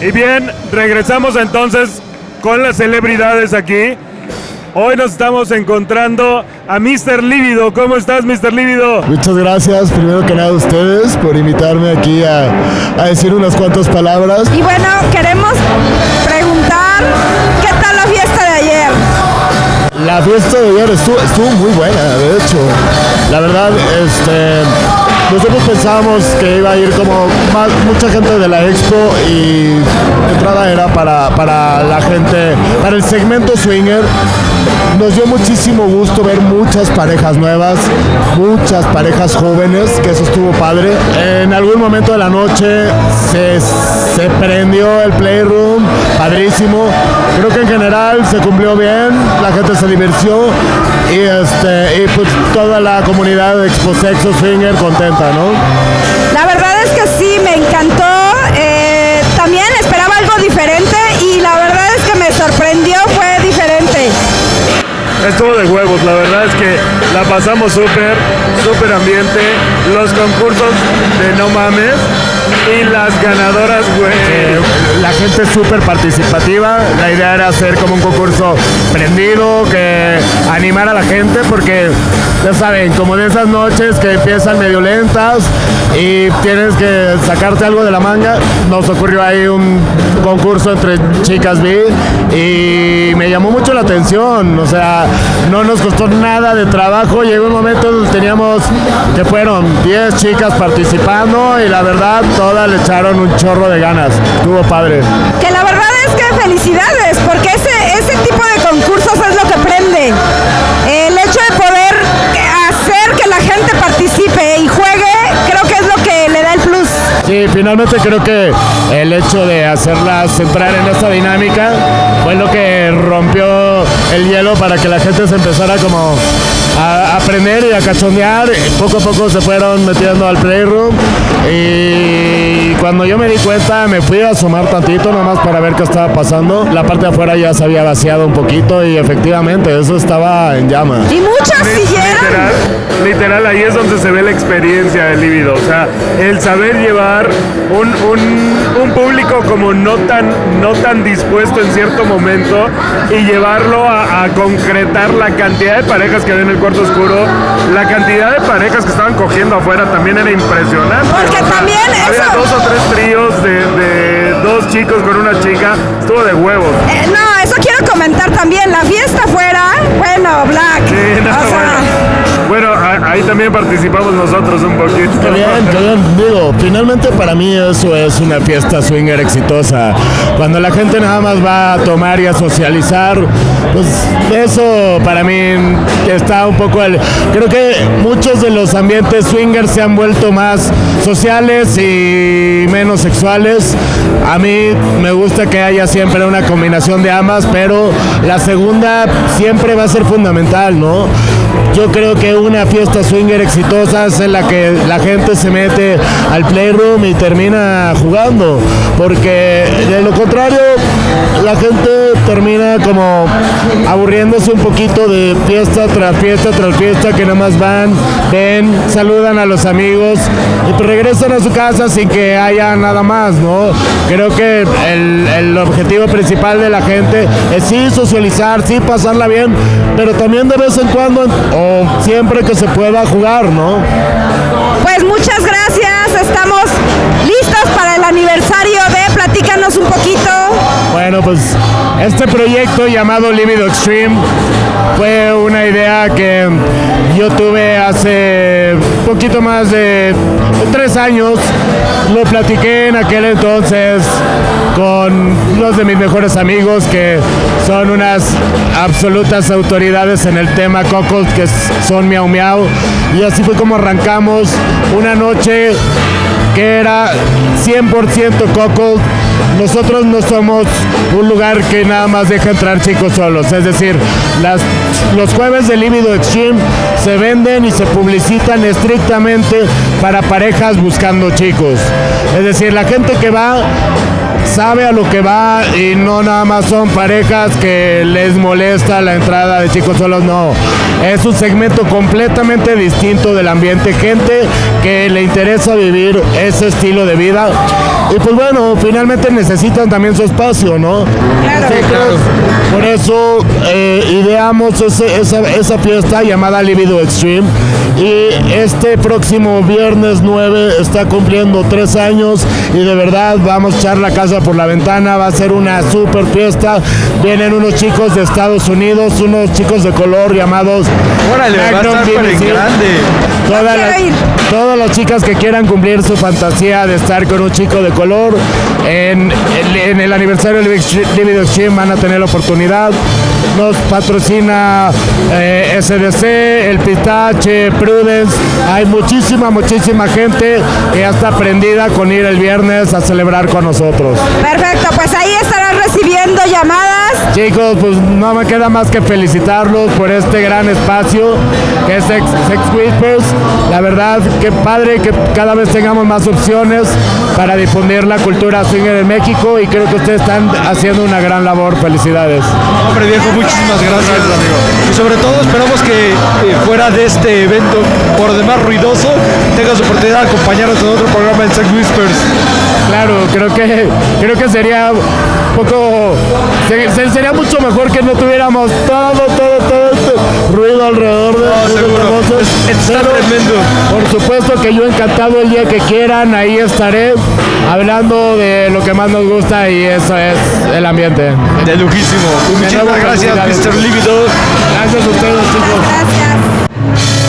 Y bien, regresamos entonces con las celebridades aquí. Hoy nos estamos encontrando a Mr. Lívido. ¿Cómo estás, Mr. Lívido? Muchas gracias, primero que nada, a ustedes por invitarme aquí a, a decir unas cuantas palabras. Y bueno, queremos preguntar, ¿qué tal la fiesta de ayer? La fiesta de ayer estuvo, estuvo muy buena, de hecho. La verdad, este, nosotros pensábamos que iba a ir como mucha gente de la expo y la entrada era para, para la gente, para el segmento swinger. Nos dio muchísimo gusto ver muchas parejas nuevas, muchas parejas jóvenes, que eso estuvo padre. En algún momento de la noche se, se prendió el playroom, padrísimo. Creo que en general se cumplió bien, la gente se divirtió y, este, y pues toda la comunidad de Expo Sexo Swinger contenta, ¿no? La verdad es que sí, me encantó. Eh, también esperaba algo diferente y la verdad es que me sorprendió, fue. Estuvo de huevos, la verdad es que la pasamos súper, súper ambiente. Los concursos de no mames y las ganadoras, güey. La gente es súper participativa. La idea era hacer como un concurso prendido, que animar a la gente, porque ya saben, como de esas noches que empiezan medio lentas y tienes que sacarte algo de la manga, nos ocurrió ahí un concurso entre chicas B y me llamó mucho la atención. O sea, no nos costó nada de trabajo. Llegó un momento donde teníamos que fueron 10 chicas participando y la verdad todas le echaron un chorro de ganas. Estuvo padre. Que la verdad es que felicidades, porque ese, ese tipo de concursos es lo que prende. El hecho de poder hacer que la gente participe y juegue, creo que es lo que le da el plus. Sí, finalmente creo que el hecho de hacerlas entrar en esta dinámica fue lo que rompió el hielo para que la gente se empezara como a aprender y a cachondear. Poco a poco se fueron metiendo al playroom y cuando yo me di cuenta me fui a asomar tantito nomás para ver qué estaba pasando. La parte de afuera ya se había vaciado un poquito y efectivamente eso estaba en llamas. Y muchas siguieron. Literal, literal, ahí es donde se ve la experiencia del líbido. O sea, el saber llevar un, un- un público como no tan, no tan dispuesto en cierto momento y llevarlo a, a concretar la cantidad de parejas que había en el cuarto oscuro, la cantidad de parejas que estaban cogiendo afuera también era impresionante. Porque también Había eso- dos o tres tríos de, de dos chicos con una chica. Estuvo de huevos. Eh, no, eso quiero comentar también. La fiesta también participamos nosotros un poquito. Qué bien, qué bien. Digo, finalmente para mí eso es una fiesta swinger exitosa. Cuando la gente nada más va a tomar y a socializar, pues eso para mí está un poco... el- creo que muchos de los ambientes swingers se han vuelto más sociales y menos sexuales. A mí me gusta que haya siempre una combinación de ambas, pero la segunda siempre va a ser fundamental, ¿no? Yo creo que una fiesta swinger exitosa es en la que la gente se mete al playroom y termina jugando, porque de lo contrario la gente termina como aburriéndose un poquito de fiesta tras fiesta tras fiesta que nada más van, ven, saludan a los amigos y pues regresan a su casa sin que haya nada más, ¿no? Creo que el, el objetivo principal de la gente es sí socializar, sí pasarla bien, pero también de vez en cuando o siempre que se pueda jugar, ¿no? Pues muchas gracias, estamos listos para el Pues este proyecto llamado Libido Extreme fue una idea que yo tuve hace poquito más de tres años. Lo platiqué en aquel entonces con los de mis mejores amigos que son unas absolutas autoridades en el tema Cocos que son Miau Miau. Y así fue como arrancamos una noche que era 100% Coco. Nosotros no somos un lugar que nada más deja entrar chicos solos. Es decir, las, los jueves de Líbido Extreme se venden y se publicitan estrictamente para parejas buscando chicos. Es decir, la gente que va sabe a lo que va y no nada más son parejas que les molesta la entrada de chicos solos, no. Es un segmento completamente distinto del ambiente, gente que le interesa vivir ese estilo de vida Y pues bueno, finalmente necesitan también su espacio, ¿no? Claro. Nosotros, Por eso eh, ideamos ese- esa, esa fiesta llamada Libido Extreme. Y este próximo viernes 9 está cumpliendo tres años y de verdad vamos a echar la casa por la ventana. Va a ser una super fiesta. Vienen unos chicos de Estados Unidos, unos chicos de color llamados Órale, va a estar grande. Todas las, ir. todas las chicas que quieran cumplir su fantasía de estar con un chico de color en, en- en el aniversario de Libido Extreme van a tener la oportunidad. Nos patrocina eh, SDC, el Pistache, Prudence. Hay muchísima, muchísima gente que ya está prendida con ir el viernes a celebrar con nosotros. Perfecto, pues ahí estarás recibiendo llamadas. Chicos, pues no me queda más que felicitarlos por este gran espacio que es Sex, Sex Whispers. La verdad, qué padre que cada vez tengamos más opciones para difundir la cultura swinger en México y creo que ustedes están haciendo una gran labor. Felicidades. Hombre viejo, muchísimas gracias. Y sobre todo esperamos que eh, fuera de este evento por demás ruidoso, tengas oportunidad de acompañarnos en otro programa en Sex Whispers. Claro, creo que creo que sería un poco se- se- sería mucho mejor que no tuviéramos todo todo todo este ruido alrededor de, No, de seguro. las voces. Es- está Pero, tremendo. Por supuesto que yo encantado el día que quieran, ahí estaré hablando de lo que más nos gusta y eso es el ambiente. De lujísimo. Muchísimas gracias. Mr. Libido. Gracias a ustedes chicos. Gracias.